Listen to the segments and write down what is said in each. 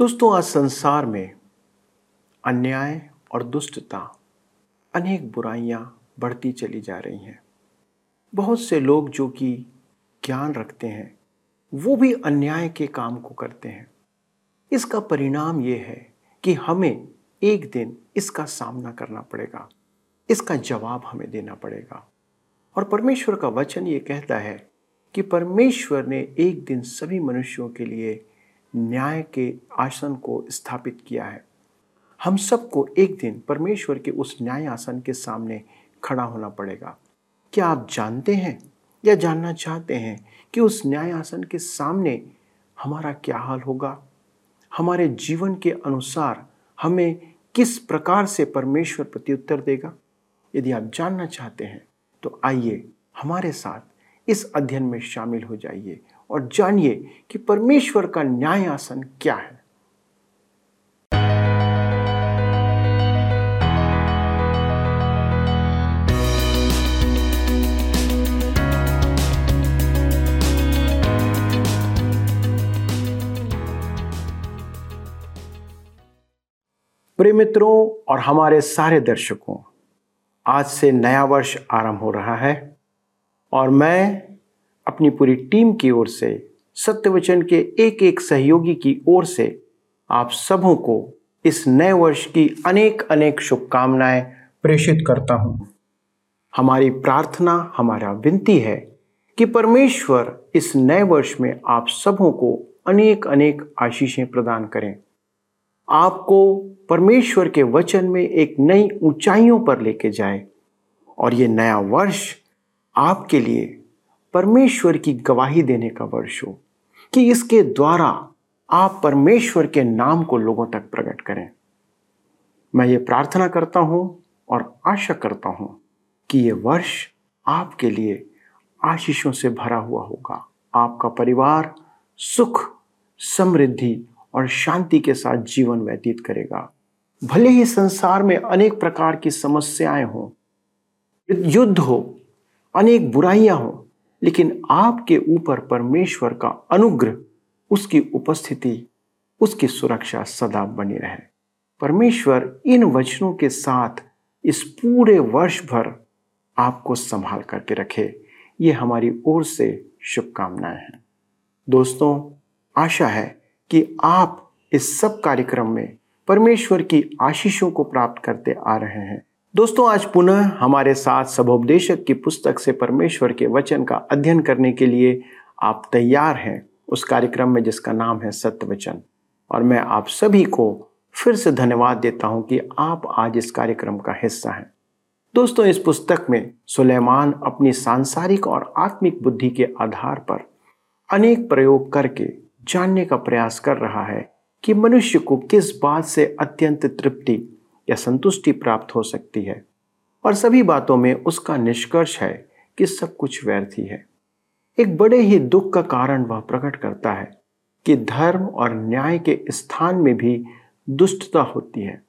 दोस्तों, आज संसार में अन्याय और दुष्टता, अनेक बुराइयाँ बढ़ती चली जा रही हैं। बहुत से लोग जो कि ज्ञान रखते हैं, वो भी अन्याय के काम को करते हैं। इसका परिणाम ये है कि हमें एक दिन इसका सामना करना पड़ेगा, इसका जवाब हमें देना पड़ेगा। और परमेश्वर का वचन ये कहता है कि परमेश्वर ने एक दिन सभी मनुष्यों के लिए न्याय के आसन को स्थापित किया है। हम सबको एक दिन परमेश्वर के उस न्याय आसन के सामने खड़ा होना पड़ेगा। क्या आप जानते हैं या जानना चाहते हैं कि उस न्याय आसन के सामने हमारा क्या हाल होगा? हमारे जीवन के अनुसार हमें किस प्रकार से परमेश्वर प्रत्युत्तर देगा? यदि आप जानना चाहते हैं तो आइए हमारे साथ इस अध्ययन में शामिल हो जाइए। और जानिए कि परमेश्वर का न्याय आसन क्या है। प्रिय मित्रों और हमारे सारे दर्शकों, आज से नया वर्ष आरंभ हो रहा है और मैं अपनी पूरी टीम की ओर से, सत्यवचन के एक एक सहयोगी की ओर से, आप सबों को इस नए वर्ष की अनेक अनेक शुभकामनाएँ प्रेषित करता हूँ। हमारी प्रार्थना, हमारा विनती है कि परमेश्वर इस नए वर्ष में आप सबों को अनेक अनेक आशीषें प्रदान करें। आपको परमेश्वर के वचन में एक नई ऊंचाइयों पर लेके जाए और ये नया वर्ष आपके लिए परमेश्वर की गवाही देने का वर्ष हो, कि इसके द्वारा आप परमेश्वर के नाम को लोगों तक प्रकट करें। मैं ये प्रार्थना करता हूँ और आशा करता हूँ कि ये वर्ष आपके लिए आशीषों से भरा हुआ होगा। आपका परिवार सुख, समृद्धि और शांति के साथ जीवन व्यतीत करेगा। भले ही संसार में अनेक प्रकार की समस्याएँ हों, युद्ध हो, अनेक बुराइयाँ हो लेकिन आपके ऊपर परमेश्वर का अनुग्रह, उसकी उपस्थिति, उसकी सुरक्षा सदा बनी रहे। परमेश्वर इन वचनों के साथ इस पूरे वर्ष भर आपको संभाल करके रखे। ये हमारी ओर से शुभकामनाएँ हैं। दोस्तों, आशा है कि आप इस सब कार्यक्रम में परमेश्वर की आशीषों को प्राप्त करते आ रहे हैं। दोस्तों, आज पुनः हमारे साथ सभोपदेशक की पुस्तक से परमेश्वर के वचन का अध्ययन करने के लिए आप तैयार हैं। उस कार्यक्रम में जिसका नाम है सत्य वचन और मैं आप सभी को फिर से धन्यवाद देता हूँ कि आप आज इस कार्यक्रम का हिस्सा हैं। दोस्तों, इस पुस्तक में सुलेमान अपनी सांसारिक और आत्मिक बुद्धि के आधार पर अनेक प्रयोग करके जानने का प्रयास कर रहा है कि मनुष्य को किस बात से अत्यंत तृप्ति या संतुष्टि प्राप्त हो सकती है। और सभी बातों में उसका निष्कर्ष है कि सब कुछ व्यर्थ ही है। एक बड़े ही दुख का कारण वह प्रकट करता है कि धर्म और न्याय के स्थान में भी दुष्टता होती है।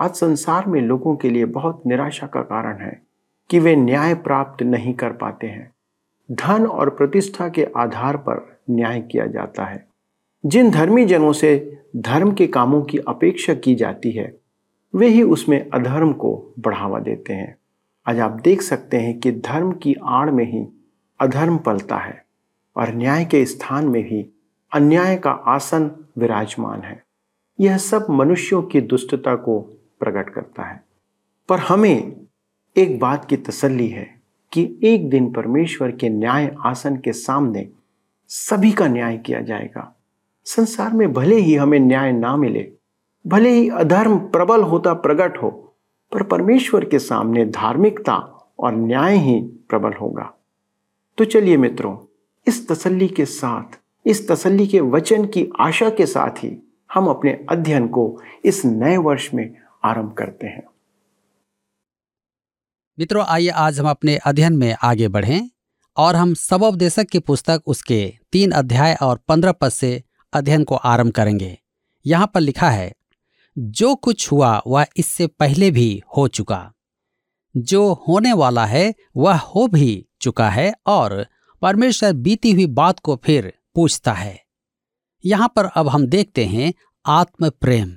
आज संसार में लोगों के लिए बहुत निराशा का कारण है कि वे न्याय प्राप्त नहीं कर पाते हैं। धन और प्रतिष्ठा के आधार पर न्याय किया जाता है। जिन धर्मी जनों से धर्म के कामों की अपेक्षा की जाती है वे ही उसमें अधर्म को बढ़ावा देते हैं। आज आप देख सकते हैं कि धर्म की आड़ में ही अधर्म पलता है और न्याय के स्थान में भी अन्याय का आसन विराजमान है। यह सब मनुष्यों की दुष्टता को प्रकट करता है। पर हमें एक बात की तसल्ली है कि एक दिन परमेश्वर के न्याय आसन के सामने सभी का न्याय किया जाएगा। संसार में भले ही हमें न्याय ना मिले भले ही अधर्म प्रबल होता प्रकट हो, पर परमेश्वर के सामने धार्मिकता और न्याय ही प्रबल होगा। तो चलिए मित्रों, इस तसल्ली के साथ, इस तसल्ली के वचन की आशा के साथ ही हम अपने अध्ययन को इस नए वर्ष में आरंभ करते हैं। मित्रों, आइए आज हम अपने अध्ययन में आगे बढ़ें और हम सबोपदेशक की पुस्तक उसके तीन अध्याय और पंद्रह पद से अध्ययन को आरंभ करेंगे। यहाँ पर लिखा है जो कुछ हुआ वह इससे पहले भी हो चुका। जो होने वाला है वह हो भी चुका है और परमेश्वर बीती हुई बात को फिर पूछता है। यहाँ पर अब हम देखते हैं आत्म प्रेम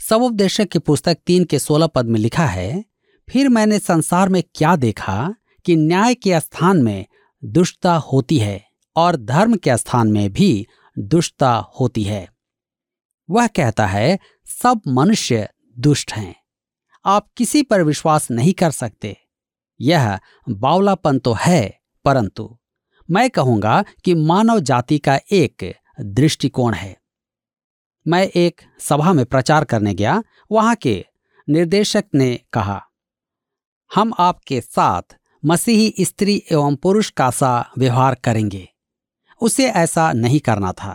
सबोपदेशक की पुस्तक तीन के सोलह पद में लिखा है, फिर मैंने संसार में क्या देखा कि न्याय के स्थान में दुष्टता होती है और धर्म के स्थान में भी दुष्टता होती है। वह कहता है, सब मनुष्य दुष्ट हैं। आप किसी पर विश्वास नहीं कर सकते। यह बावलापन तो है, परंतु मैं कहूँगा कि मानव जाति का एक दृष्टिकोण है। मैं एक सभा में प्रचार करने गया, वहाँ के निर्देशक ने कहा, हम आपके साथ मसीही स्त्री एवं पुरुष का सा व्यवहार करेंगे। उसे ऐसा नहीं करना था,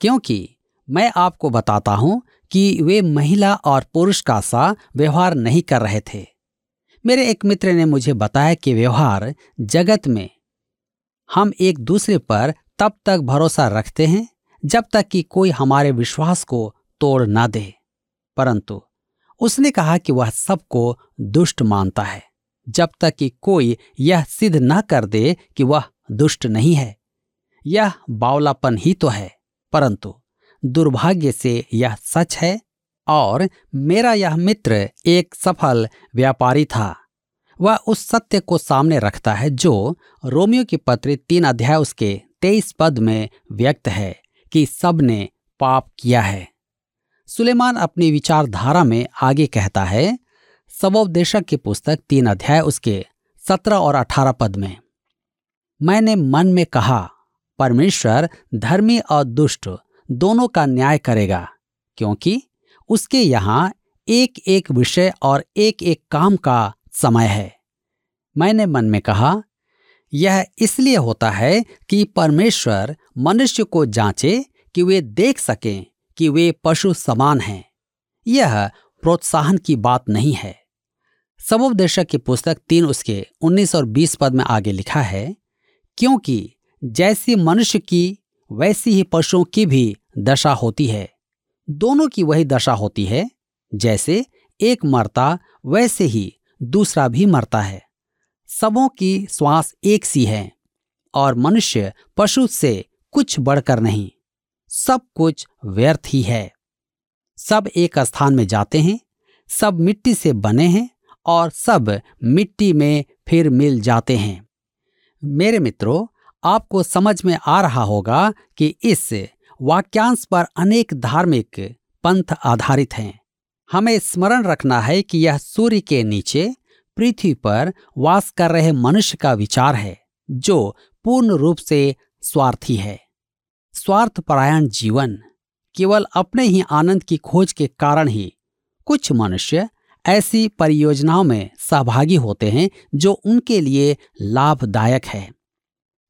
क्योंकि मैं आपको बताता हूँ कि वे महिला और पुरुष का सा व्यवहार नहीं कर रहे थे। मेरे एक मित्र ने मुझे बताया कि व्यवहार जगत में हम एक दूसरे पर तब तक भरोसा रखते हैं जब तक कि कोई हमारे विश्वास को तोड़ ना दे। परंतु उसने कहा कि वह सबको दुष्ट मानता है, जब तक कि कोई यह सिद्ध न कर दे कि वह दुष्ट नहीं है। यह बावलापन ही तो है। परंतु दुर्भाग्य से यह सच है और मेरा यह मित्र एक सफल व्यापारी था। वह उस सत्य को सामने रखता है जो रोमियो की पत्र तीन अध्याय उसके तेईस पद में व्यक्त है कि सबने पाप किया है। सुलेमान अपनी विचारधारा में आगे कहता है सबोपदेशक की पुस्तक तीन अध्याय उसके सत्रह और अठारह पद में, मैंने मन में कहा, परमेश्वर धर्मी और दुष्ट दोनों का न्याय करेगा, क्योंकि उसके यहाँ एक एक विषय और एक एक काम का समय है। मैंने मन में कहा, यह इसलिए होता है कि परमेश्वर मनुष्य को जांचे कि वे देख सकें कि वे पशु समान हैं। यह प्रोत्साहन की बात नहीं है। सबोपदेशक की पुस्तक तीन उसके 19 और 20 पद में आगे लिखा है, क्योंकि जैसी मनुष्य की वैसी ही पशुओं की भी दशा होती है। दोनों की वही दशा होती है, जैसे एक मरता, वैसे ही दूसरा भी मरता है। सबों की श्वास एक सी है, और मनुष्य पशु से कुछ बढ़कर नहीं। सब कुछ व्यर्थ ही है। सब एक स्थान में जाते हैं, सब मिट्टी से बने हैं, और सब मिट्टी में फिर मिल जाते हैं। मेरे मित्रों आपको समझ में आ रहा होगा कि इस वाक्यांश पर अनेक धार्मिक पंथ आधारित हैं। हमें स्मरण रखना है कि यह सूर्य के नीचे पृथ्वी पर वास कर रहे मनुष्य का विचार है, जो पूर्ण रूप से स्वार्थी है। स्वार्थपरायण जीवन केवल अपने ही आनंद की खोज के कारण ही कुछ मनुष्य ऐसी परियोजनाओं में सहभागी होते हैं जो उनके लिए लाभदायक है।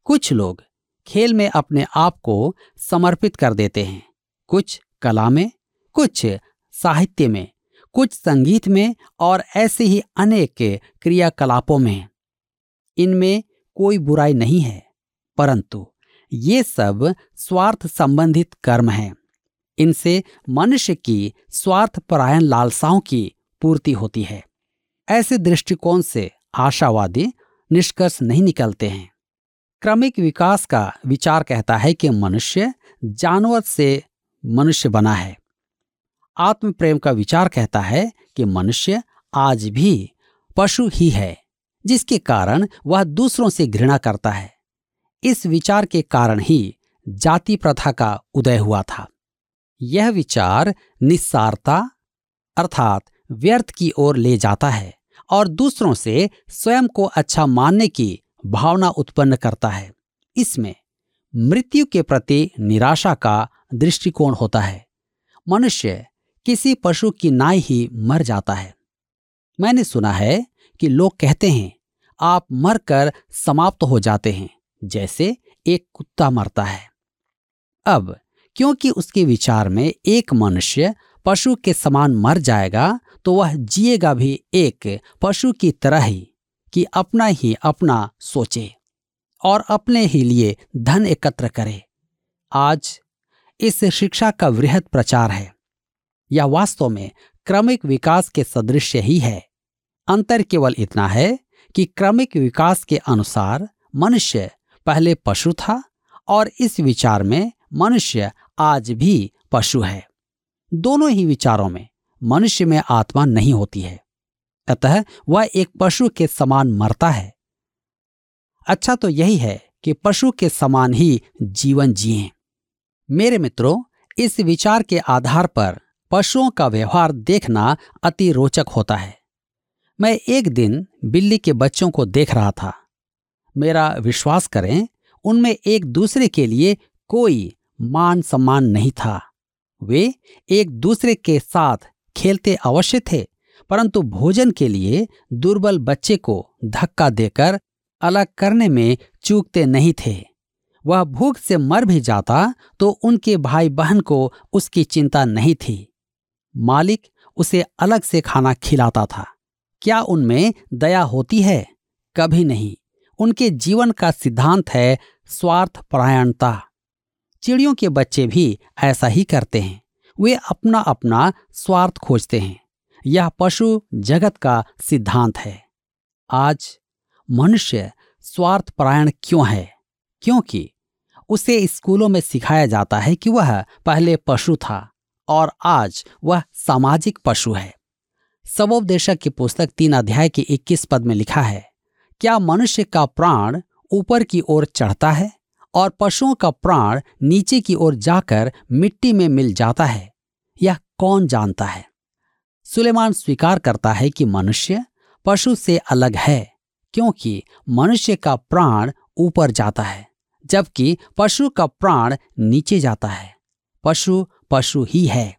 कुछ लोग खेल में अपने आप को समर्पित कर देते हैं। कुछ कला में, कुछ साहित्य में, कुछ संगीत में और ऐसे ही अनेक क्रियाकलापों में। इनमें कोई बुराई नहीं है, परंतु ये सब स्वार्थ संबंधित कर्म हैं। इनसे मनुष्य की स्वार्थपरायण लालसाओं की पूर्ति होती है। ऐसे दृष्टिकोण से आशावादी निष्कर्ष नहीं निकलते हैं। क्रमिक विकास का विचार कहता है कि मनुष्य जानवर से मनुष्य बना है। आत्म प्रेम का विचार कहता है कि मनुष्य आज भी पशु ही है, जिसके कारण वह दूसरों से घृणा करता है। इस विचार के कारण ही जाति प्रथा का उदय हुआ था। यह विचार निस्सारता अर्थात व्यर्थ की ओर ले जाता है और दूसरों से स्वयं को अच्छा मानने की भावना उत्पन्न करता है। इसमें मृत्यु के प्रति निराशा का दृष्टिकोण होता है। मनुष्य किसी पशु की नाई ही मर जाता है। मैंने सुना है कि लोग कहते हैं, आप मरकर समाप्त हो जाते हैं, जैसे एक कुत्ता मरता है। अब, क्योंकि उसके विचार में एक मनुष्य पशु के समान मर जाएगा तो वह जिएगा भी एक पशु की तरह ही। कि अपना ही अपना सोचे और अपने ही लिए धन एकत्र करे। आज इस शिक्षा का वृहद प्रचार है। यह वास्तव में क्रमिक विकास के सदृश्य ही है। अंतर केवल इतना है कि क्रमिक विकास के अनुसार मनुष्य पहले पशु था और इस विचार में मनुष्य आज भी पशु है। दोनों ही विचारों में मनुष्य में आत्मा नहीं होती है। अतः वह एक पशु के समान मरता है। अच्छा तो यही है कि पशु के समान ही जीवन जिए। मेरे मित्रों, इस विचार के आधार पर पशुओं का व्यवहार देखना अति रोचक होता है। मैं एक दिन बिल्ली के बच्चों को देख रहा था। मेरा विश्वास करें, उनमें एक दूसरे के लिए कोई मान सम्मान नहीं था। वे एक दूसरे के साथ खेलते अवश्य थे। परंतु भोजन के लिए दुर्बल बच्चे को धक्का देकर अलग करने में चूकते नहीं थे। वह भूख से मर भी जाता तो उनके भाई बहन को उसकी चिंता नहीं थी। मालिक उसे अलग से खाना खिलाता था। क्या उनमें दया होती है? कभी नहीं। उनके जीवन का सिद्धांत है स्वार्थ परायणता चिड़ियों के बच्चे भी ऐसा ही करते हैं। वे अपना अपना स्वार्थ खोजते हैं। यह पशु जगत का सिद्धांत है। आज मनुष्य स्वार्थ परायण क्यों है? क्योंकि उसे स्कूलों में सिखाया जाता है कि वह पहले पशु था और आज वह सामाजिक पशु है। सबोपदेशक की पुस्तक तीन अध्याय के 21 पद में लिखा है, क्या मनुष्य का प्राण ऊपर की ओर चढ़ता है और पशुओं का प्राण नीचे की ओर जाकर मिट्टी में मिल जाता है? यह कौन जानता है? सुलेमान स्वीकार करता है कि मनुष्य पशु से अलग है, क्योंकि मनुष्य का प्राण ऊपर जाता है, जबकि पशु का प्राण नीचे जाता है। पशु पशु ही है।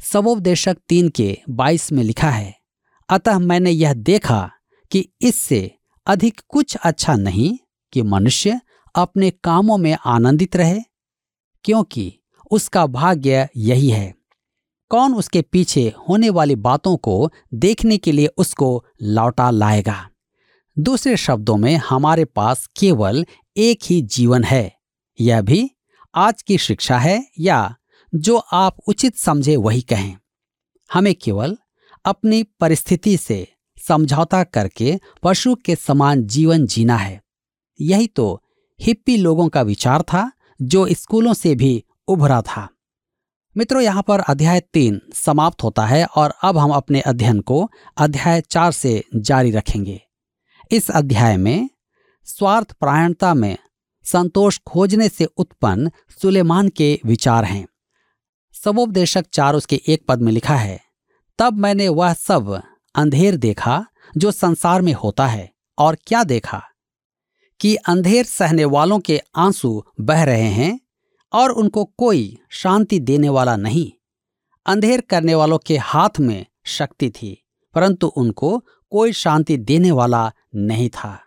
सबोपदेशक तीन के बाईस में लिखा है, अतः मैंने यह देखा कि इससे अधिक कुछ अच्छा नहीं कि मनुष्य अपने कामों में आनंदित रहे, क्योंकि उसका भाग्य यही है। कौन उसके पीछे होने वाली बातों को देखने के लिए उसको लौटा लाएगा? दूसरे शब्दों में, हमारे पास केवल एक ही जीवन है। यह भी आज की शिक्षा है या जो आप उचित समझे वही कहें। हमें केवल अपनी परिस्थिति से समझौता करके पशु के समान जीवन जीना है। यही तो हिप्पी लोगों का विचार था, जो स्कूलों से भी उभरा था। मित्रों, यहाँ पर अध्याय तीन समाप्त होता है और अब हम अपने अध्ययन को अध्याय चार से जारी रखेंगे। इस अध्याय में स्वार्थ प्रायणता में संतोष खोजने से उत्पन्न सुलेमान के विचार हैं। सबोपदेशक चार उसके एक पद में लिखा है, तब मैंने वह सब अंधेर देखा जो संसार में होता है और क्या देखा? कि अंधेर सहने वालों के आँसू बह रहे हैं और उनको कोई शांति देने वाला नहीं। अंधेर करने वालों के हाथ में शक्ति थी, परंतु उनको कोई शांति देने वाला नहीं था।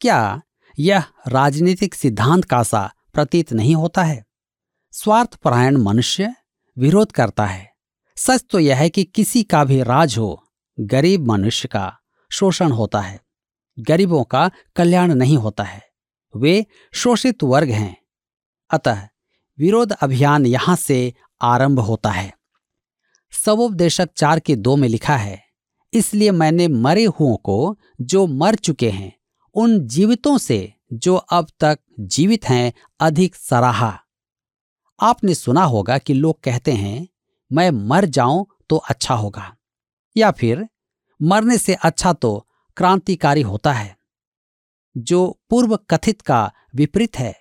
क्या यह राजनीतिक सिद्धांत का सा प्रतीत नहीं होता है? स्वार्थपरायण मनुष्य विरोध करता है। सच तो यह है कि किसी का भी राज हो, गरीब मनुष्य का शोषण होता है। गरीबों का कल्याण नहीं होता है। वे शोषित वर्ग हैं। अतः विरोध अभियान यहाँ से आरंभ होता है। सबोपदेशक चार के दो में लिखा है, इसलिए मैंने मरे हुओं को जो मर चुके हैं, उन जीवितों से जो अब तक जीवित हैं, अधिक सराहा। आपने सुना होगा कि लोग कहते हैं, मैं मर जाऊँ तो अच्छा होगा, या फिर, मरने से अच्छा तो क्रांतिकारी होता है, जो पूर्व कथित का विपरीत है।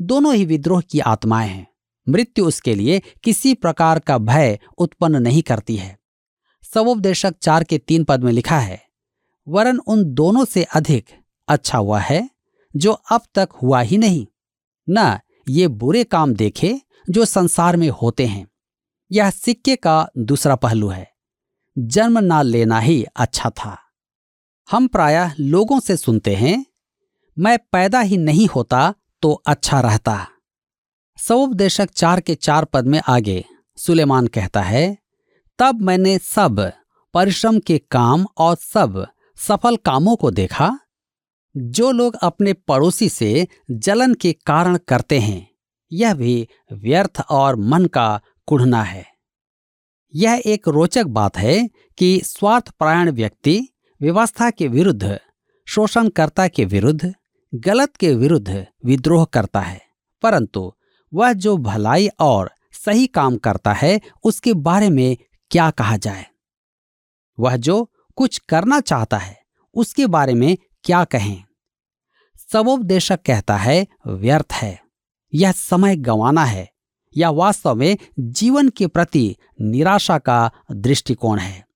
दोनों ही विद्रोह की आत्माएँ हैं। मृत्यु उसके लिए किसी प्रकार का भय उत्पन्न नहीं करती है। सवोपदेशक चार के तीन पद में लिखा है, वरन उन दोनों से अधिक अच्छा हुआ है जो अब तक हुआ ही नहीं। न, ये बुरे काम देखे जो संसार में होते हैं। यह सिक्के का दूसरा पहलू है। जन्म ना लेना ही अच्छा था। हम प्रायः लोगों से सुनते हैं, मैं पैदा ही नहीं होता तो अच्छा रहता। सवोपदेशक चार के चार पद में आगे सुलेमान कहता है, तब मैंने सब परिश्रम के काम और सब सफल कामों को देखा। जो लोग अपने पड़ोसी से जलन के कारण करते हैं, यह भी व्यर्थ और मन का कुढ़ना है। यह एक रोचक बात है कि स्वार्थपरायण व्यक्ति व्यवस्था के विरुद्ध, शोषणकर्ता के विरुद्ध गलत के विरुद्ध विद्रोह करता है, परंतु वह जो भलाई और सही काम करता है, उसके बारे में क्या कहा जाए? वह जो कुछ करना चाहता है, उसके बारे में क्या कहें? सबोपदेशक कहता है, व्यर्थ है। यह समय गंवाना है, या वास्तव में जीवन के प्रति निराशा का दृष्टिकोण है।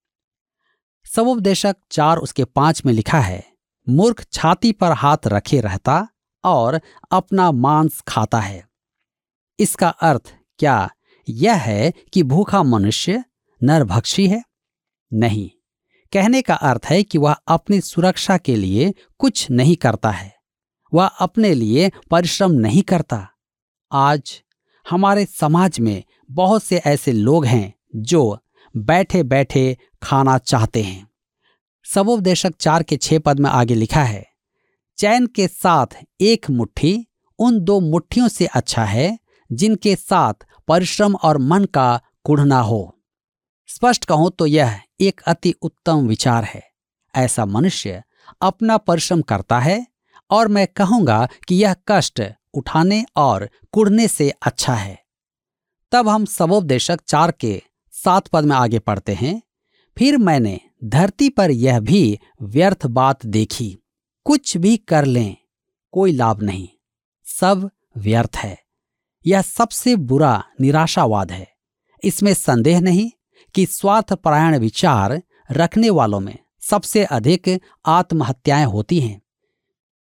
सबोपदेशक चार उसके पाँच में लिखा है मूर्ख छाती पर हाथ रखे रहता और अपना मांस खाता है। इसका अर्थ क्या? यह है कि भूखा मनुष्य नरभक्षी है? नहीं। कहने का अर्थ है कि वह अपनी सुरक्षा के लिए कुछ नहीं करता है। वह अपने लिए परिश्रम नहीं करता। आज हमारे समाज में बहुत से ऐसे लोग हैं जो बैठे बैठे खाना चाहते हैं। सबोपदेशक चार के छह पद में आगे लिखा है, चैन के साथ एक मुट्ठी, उन दो मुट्ठियों से अच्छा है, जिनके साथ परिश्रम और मन का कुढ़ना हो। स्पष्ट कहूँ तो यह एक अति उत्तम विचार है। ऐसा मनुष्य अपना परिश्रम करता है और मैं कहूँगा कि यह कष्ट उठाने और कुड़ने से अच्छा है। तब हम सबोपदेशक चार के सात पद में आगे पढ़ते हैं। फिर मैंने धरती पर यह भी व्यर्थ बात देखी, कुछ भी कर लें, कोई लाभ नहीं। सब व्यर्थ है। यह सबसे बुरा निराशावाद है। इसमें संदेह नहीं कि स्वार्थपरायण विचार रखने वालों में सबसे अधिक आत्महत्याएँ होती हैं।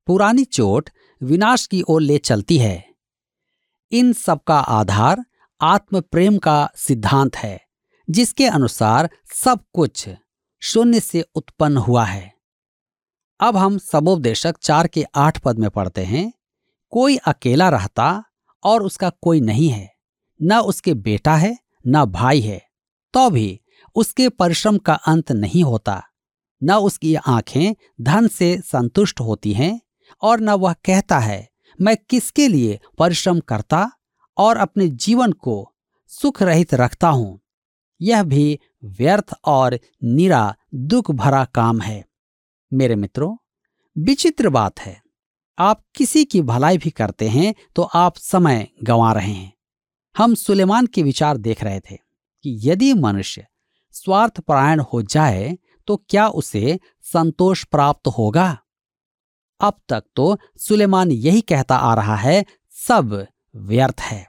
पुरानी चोट विनाश की ओर ले चलती है। इन सब का आधार आत्म प्रेम का सिद्धांत है। जिसके अनुसार सब कुछ शून्य से उत्पन्न हुआ है। अब हम सबोपदेशक चार के आठ पद में पढ़ते हैं। कोई अकेला रहता और उसका कोई नहीं है, न उसके बेटा है, न भाई है तो भी उसके परिश्रम का अंत नहीं होता। न उसकी आँखें धन से संतुष्ट होती हैं और न वह कहता है, मैं किसके लिए परिश्रम करता और अपने जीवन को सुख रहित रखता हूँ? यह भी व्यर्थ और निरा दुख भरा काम है। मेरे मित्रों, विचित्र बात है। आप किसी की भलाई भी करते हैं तो आप समय गंवा रहे हैं। हम सुलेमान के विचार देख रहे थे कि यदि मनुष्य स्वार्थ परायण हो जाए तो क्या उसे संतोष प्राप्त होगा? अब तक तो सुलेमान यही कहता आ रहा है, सब व्यर्थ है।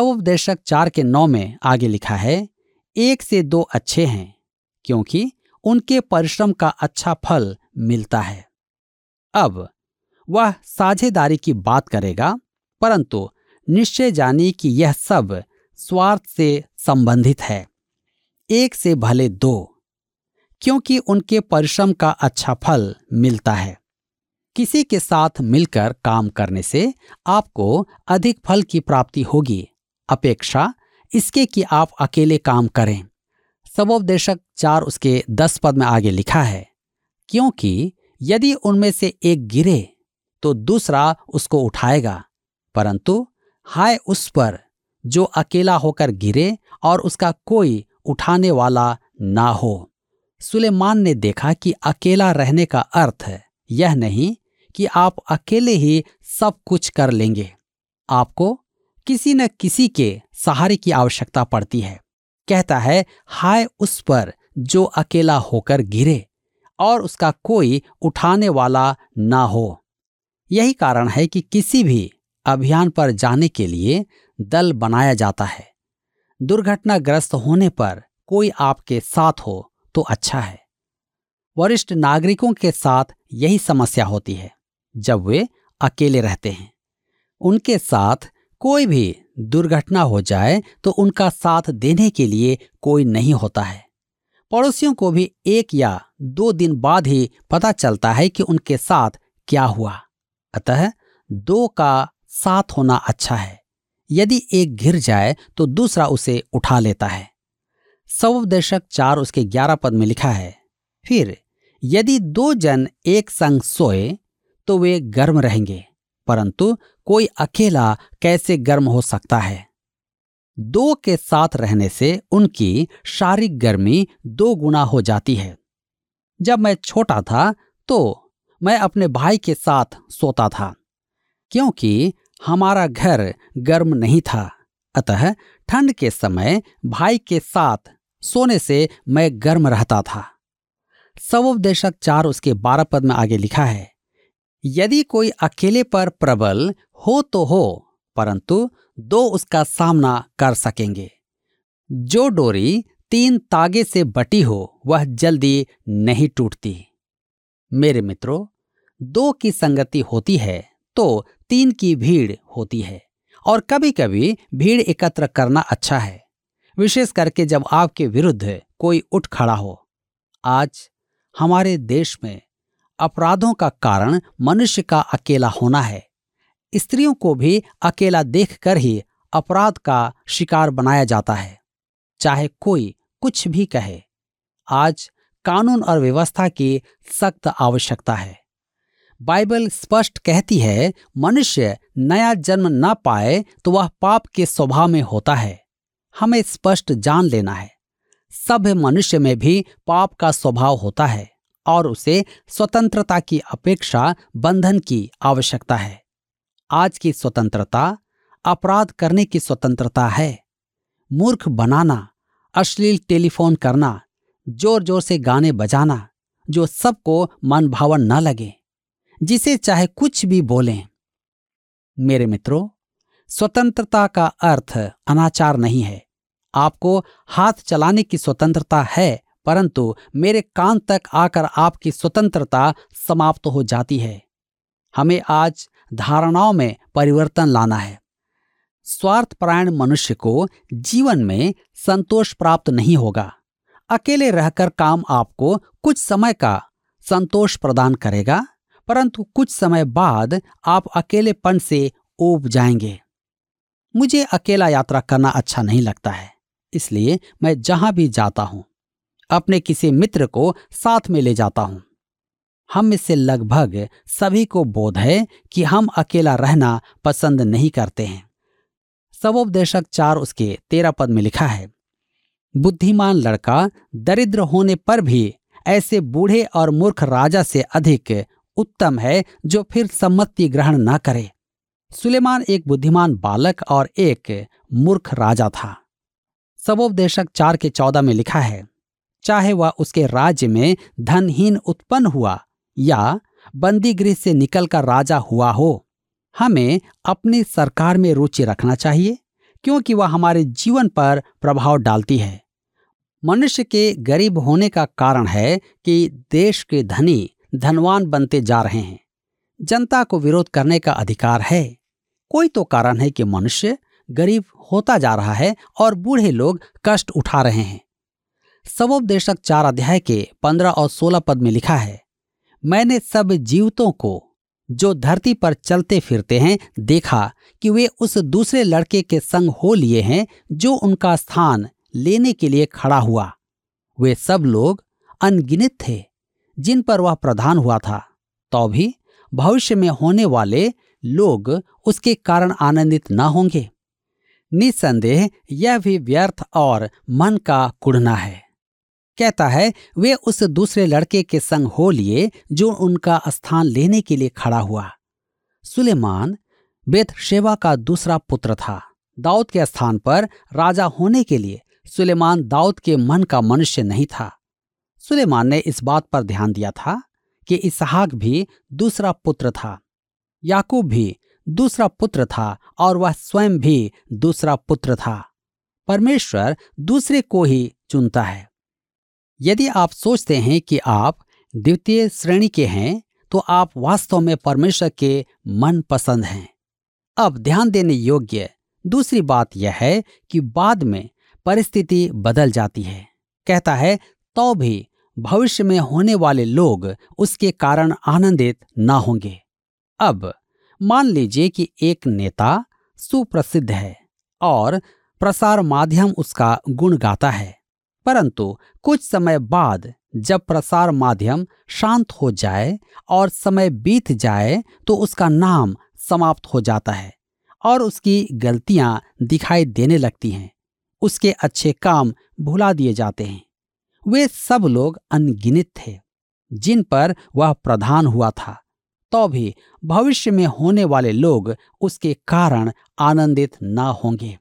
उपदेशक चार के नौ में आगे लिखा है, एक से दो अच्छे हैं, क्योंकि उनके परिश्रम का अच्छा फल मिलता है। अब, वह साझेदारी की बात करेगा, परंतु निश्चय जानिए कि यह सब स्वार्थ से संबंधित है। एक से भले दो, क्योंकि उनके परिश्रम का अच्छा फल मिलता है। किसी के साथ मिलकर काम करने से आपको अधिक फल की प्राप्ति होगी। अपेक्षा इसके कि आप अकेले काम करें। सबोपदेशक चार उसके दस पद में आगे लिखा है, क्योंकि यदि उनमें से एक गिरे तो दूसरा उसको उठाएगा, परंतु हाय उस पर जो अकेला होकर गिरे और उसका कोई उठाने वाला ना हो। सुलेमान ने देखा कि अकेला रहने का अर्थ यह नहीं कि आप अकेले ही सब कुछ कर लेंगे। आपको किसी न किसी के सहारे की आवश्यकता पड़ती है। कहता है, हाय उस पर जो अकेला होकर गिरे और उसका कोई उठाने वाला ना हो। यही कारण है कि किसी भी अभियान पर जाने के लिए दल बनाया जाता है। दुर्घटनाग्रस्त होने पर कोई आपके साथ हो तो अच्छा है। वरिष्ठ नागरिकों के साथ यही समस्या होती है, जब वे अकेले रहते हैं। उनके साथ कोई भी दुर्घटना हो जाए तो उनका साथ देने के लिए कोई नहीं होता है। पड़ोसियों को भी एक या दो दिन बाद ही पता चलता है कि उनके साथ क्या हुआ। अतः दो का साथ होना अच्छा है। यदि एक गिर जाए तो दूसरा उसे उठा लेता है। सवदशक चार उसके ग्यारह पद में लिखा है, फिर यदि दो जन एक संग सोए तो वे गर्म रहेंगे, परंतु कोई अकेला कैसे गर्म हो सकता है? दो के साथ रहने से उनकी शारीरिक गर्मी दो गुना हो जाती है। जब मैं छोटा था तो मैं अपने भाई के साथ सोता था, क्योंकि हमारा घर गर्म नहीं था। अतः ठंड के समय भाई के साथ सोने से मैं गर्म रहता था। सवोपदेशक चार उसके बारह पद में आगे लिखा है यदि कोई अकेले पर प्रबल हो तो हो, परंतु दो उसका सामना कर सकेंगे। जो डोरी तीन तागे से बटी हो, वह जल्दी नहीं टूटती। मेरे मित्रों, दो की संगति होती है तो तीन की भीड़ होती है, और कभी कभी भीड़ एकत्र करना अच्छा है, विशेष करके जब आपके विरुद्ध कोई उठ खड़ा हो। आज हमारे देश में अपराधों का कारण मनुष्य का अकेला होना है। स्त्रियों को भी अकेला देखकर ही अपराध का शिकार बनाया जाता है। चाहे कोई कुछ भी कहे, आज कानून और व्यवस्था की सख्त आवश्यकता है। बाइबल स्पष्ट कहती है, मनुष्य नया जन्म न पाए तो वह पाप के स्वभाव में होता है। हमें स्पष्ट जान लेना है। सभ्य मनुष्य में भी पाप का स्वभाव होता है। और उसे स्वतंत्रता की अपेक्षा बंधन की आवश्यकता है। आज की स्वतंत्रता अपराध करने की स्वतंत्रता है। मूर्ख बनाना, अश्लील टेलीफोन करना ज़ोर ज़ोर से गाने बजाना, जो सबको मन भावन न लगे, जिसे चाहे कुछ भी बोलें। मेरे मित्रों, स्वतंत्रता का अर्थ अनाचार नहीं है। आपको हाथ चलाने की स्वतंत्रता है परंतु मेरे कान तक आकर आपकी स्वतंत्रता समाप्त हो जाती है। हमें आज धारणाओं में परिवर्तन लाना है। स्वार्थपरायण मनुष्य को जीवन में संतोष प्राप्त नहीं होगा। अकेले रहकर काम आपको कुछ समय का संतोष प्रदान करेगा, परंतु कुछ समय बाद आप अकेलेपन से ऊब जाएँगे। मुझे अकेला यात्रा करना अच्छा नहीं लगता है, इसलिए मैं जहाँ भी जाता हूँ अपने किसी मित्र को साथ में ले जाता हूँ। हम में से लगभग सभी को बोध है कि हम अकेला रहना पसंद नहीं करते हैं। सबोपदेशक चार उसके तेरह पद में लिखा है, बुद्धिमान लड़का दरिद्र होने पर भी ऐसे बूढ़े और मूर्ख राजा से अधिक उत्तम है जो फिर सम्मति ग्रहण न करे। सुलेमान एक बुद्धिमान बालक और एक मूर्ख राजा था। सबोपदेशक चार के चौदह में लिखा है चाहे वह उसके राज्य में धनहीन उत्पन्न हुआ या बंदी गृह से निकलकर राजा हुआ हो, हमें अपनी सरकार में रुचि रखना चाहिए, क्योंकि वह हमारे जीवन पर प्रभाव डालती है। मनुष्य के गरीब होने का कारण है कि देश के धनी, धनवान बनते जा रहे हैं। जनता को विरोध करने का अधिकार है। कोई तो कारण है कि मनुष्य गरीब होता जा रहा है और बूढ़े लोग कष्ट उठा रहे हैं। सबोपदेशक चार अध्याय के पंद्रह और सोलह पद में लिखा है, मैंने सब जीवतों को, जो धरती पर चलते फिरते हैं, देखा कि वे उस दूसरे लड़के के संग हो लिए हैं, जो उनका स्थान लेने के लिए खड़ा हुआ। वे सब लोग अनगिनित थे, जिन पर वह प्रधान हुआ था। तो भी भविष्य में होने वाले लोग उसके कारण आनंदित न होंगे। निसंदेह यह भी व्यर्थ और मन का कुढ़ना है। कहता है, वे उस दूसरे लड़के के संग हो लिए जो उनका स्थान लेने के लिए खड़ा हुआ। सुलेमान बेतशेवा का दूसरा पुत्र था। दाऊद के स्थान पर राजा होने के लिए सुलेमान दाऊद के मन का मनुष्य नहीं था। सुलेमान ने इस बात पर ध्यान दिया था कि इसहाक भी दूसरा पुत्र था, याकूब भी दूसरा पुत्र था और वह स्वयं भी दूसरा पुत्र था। परमेश्वर दूसरे को ही चुनता है। यदि आप सोचते हैं कि आप द्वितीय श्रेणी के हैं तो आप वास्तव में परमेश्वर के मन पसंद हैं। अब ध्यान देने योग्य दूसरी बात यह है कि बाद में परिस्थिति बदल जाती है। कहता है तो भी भविष्य में होने वाले लोग उसके कारण आनंदित न होंगे। अब मान लीजिए कि एक नेता सुप्रसिद्ध है और प्रसार माध्यम उसका गुण गाता है। परंतु कुछ समय बाद जब प्रसार माध्यम शांत हो जाए और समय बीत जाए तो उसका नाम समाप्त हो जाता है और उसकी गलतियाँ दिखाई देने लगती हैं। उसके अच्छे काम भुला दिए जाते हैं। वे सब लोग अनगिनित थे, जिन पर वह प्रधान हुआ था। तो भी भविष्य में होने वाले लोग उसके कारण आनंदित न होंगे।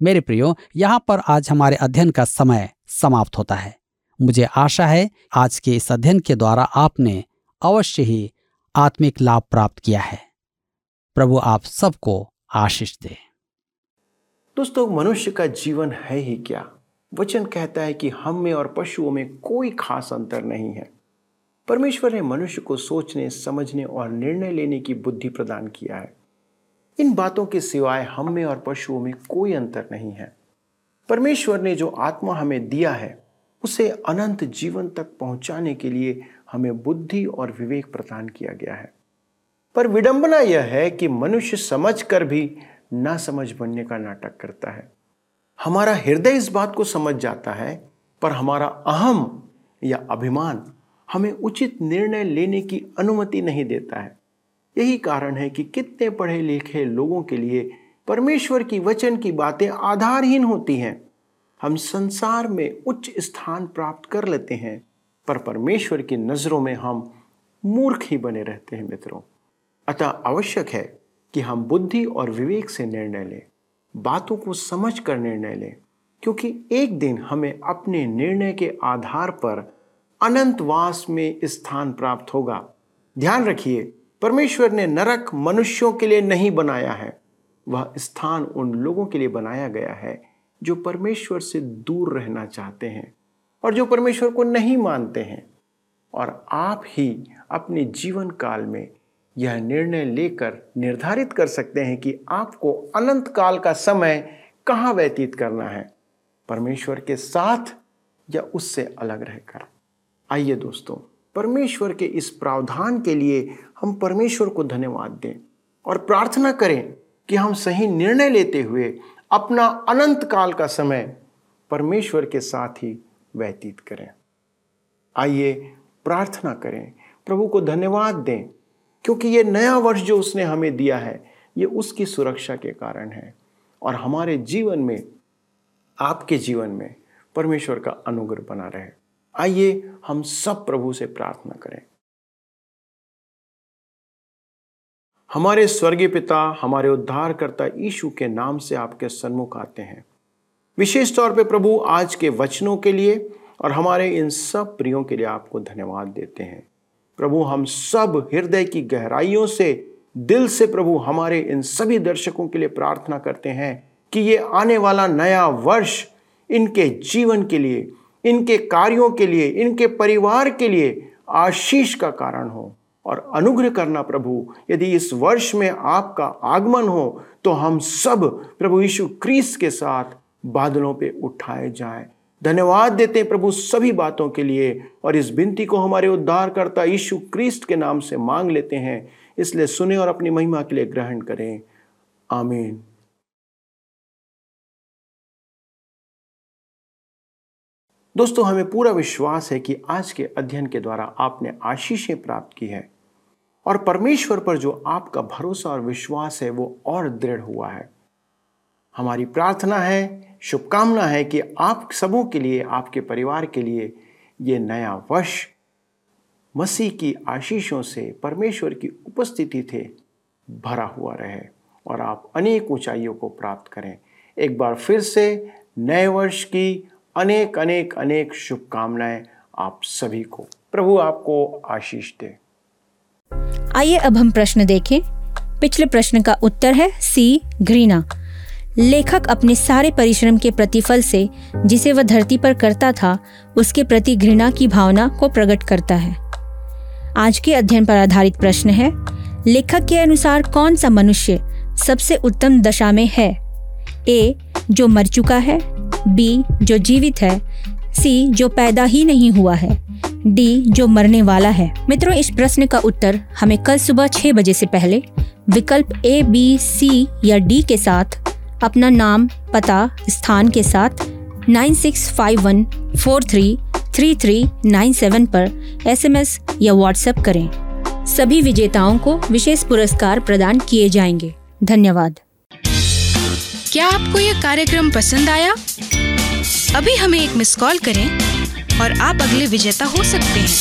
मेरे प्रियो, यहाँ पर आज हमारे अध्ययन का समय समाप्त होता है। मुझे आशा है आज के इस अध्ययन के द्वारा आपने अवश्य ही आत्मिक लाभ प्राप्त किया है। प्रभु आप सबको आशीष दे। दोस्तों, मनुष्य का जीवन है ही क्या? वचन कहता है कि हम में और पशुओं में कोई खास अंतर नहीं है। परमेश्वर ने मनुष्य को सोचने, समझने और निर्णय लेने की बुद्धि प्रदान किया है। इन बातों के सिवाय हम में और पशुओं में कोई अंतर नहीं है। परमेश्वर ने जो आत्मा हमें दिया है, उसे अनंत जीवन तक पहुँचाने के लिए हमें बुद्धि और विवेक प्रदान किया गया है। पर विडंबना यह है कि मनुष्य समझ कर भी ना समझ बनने का नाटक करता है। हमारा हृदय इस बात को समझ जाता है, पर हमारा अहम या अभिमान हमें उचित निर्णय लेने की अनुमति नहीं देता है। यही कारण है कि कितने पढ़े लिखे लोगों के लिए परमेश्वर की वचन की बातें आधारहीन होती हैं। हम संसार में उच्च स्थान प्राप्त कर लेते हैं, पर परमेश्वर की नज़रों में हम मूर्ख ही बने रहते हैं मित्रों। अतः आवश्यक है कि हम बुद्धि और विवेक से निर्णय लें, बातों को समझ कर निर्णय लें, क्योंकि एक दिन हमें अपने निर्णय के आधार पर अनंतवास में स्थान प्राप्त होगा। ध्यान रखिए, परमेश्वर ने नरक मनुष्यों के लिए नहीं बनाया है। वह स्थान उन लोगों के लिए बनाया गया है जो परमेश्वर से दूर रहना चाहते हैं और जो परमेश्वर को नहीं मानते हैं। और आप ही अपने जीवन काल में यह निर्णय लेकर निर्धारित कर सकते हैं कि आपको अनंत काल का समय कहाँ व्यतीत करना है, परमेश्वर के साथ या उससे अलग रहकर। आइए दोस्तों, परमेश्वर के इस प्रावधान के लिए हम परमेश्वर को धन्यवाद दें और प्रार्थना करें कि हम सही निर्णय लेते हुए अपना अनंत काल का समय परमेश्वर के साथ ही व्यतीत करें। आइए प्रार्थना करें। प्रभु को धन्यवाद दें, क्योंकि ये नया वर्ष जो उसने हमें दिया है, ये उसकी सुरक्षा के कारण है। और हमारे जीवन में, आपके जीवन में परमेश्वर का अनुग्रह बना रहे। आइए हम सब प्रभु से प्रार्थना करें। हमारे स्वर्गीय पिता, हमारे उद्धारकर्ता यीशु के नाम से आपके सन्मुख आते हैं। विशेष तौर पे प्रभु आज के वचनों के लिए और हमारे इन सब प्रियों के लिए आपको धन्यवाद देते हैं। प्रभु, हम सब हृदय की गहराइयों से, दिल से प्रभु हमारे इन सभी दर्शकों के लिए प्रार्थना करते हैं कि ये आने वाला नया वर्ष इनके जीवन के लिए, इनके कार्यों के लिए, इनके परिवार के लिए आशीष का कारण हो। और अनुग्रह करना प्रभु। यदि इस वर्ष में आपका आगमन हो तो हम सब प्रभु यीशु क्रीस के साथ बादलों पे उठाए जाएँ। धन्यवाद देते हैं प्रभु सभी बातों के लिए और इस बिनती को हमारे उद्धारकर्ता यीशु क्रिस्ट के नाम से मांग लेते हैं। इसलिए सुने और अपनी महिमा के लिए ग्रहण करें। आमीन। दोस्तों, हमें पूरा विश्वास है कि आज के अध्ययन के द्वारा आपने आशीषें प्राप्त की है। और परमेश्वर पर जो आपका भरोसा और विश्वास है वो और दृढ़ हुआ है। हमारी प्रार्थना है, शुभकामना है कि आप सबों के लिए, आपके परिवार के लिए ये नया वर्ष मसीह की आशीषों से, परमेश्वर की उपस्थिति थे भरा हुआ रहे और आप अनेक ऊंचाइयों को प्राप्त करें। एक बार फिर से नए वर्ष की अनेक अनेक अनेक शुभकामनाएँ आप सभी को। प्रभु आपको आशीष दे। आइए अब हम प्रश्न देखें। पिछले प्रश्न का उत्तर है सी, घृणा। लेखक अपने सारे परिश्रम के प्रतिफल से जिसे वह धरती पर करता था, उसके प्रति घृणा की भावना को प्रकट करता है। आज के अध्ययन पर आधारित प्रश्न है, लेखक के अनुसार कौन सा मनुष्य सबसे उत्तम दशा में है? ए, जो मर चुका है। बी, जो जीवित है। सी, जो पैदा ही नहीं हुआ है। डी, जो मरने वाला है। मित्रों, इस प्रश्न का उत्तर हमें कल सुबह छह बजे से पहले विकल्प ए बी सी या डी के साथ, अपना नाम, पता, स्थान के साथ 9651433397 पर एसएमएस या व्हाट्सएप करें। सभी विजेताओं को विशेष पुरस्कार प्रदान किए जाएँगे। धन्यवाद। क्या आपको यह कार्यक्रम पसंद आया? अभी हमें एक मिस कॉल करें। और आप अगले विजेता हो सकते हैं।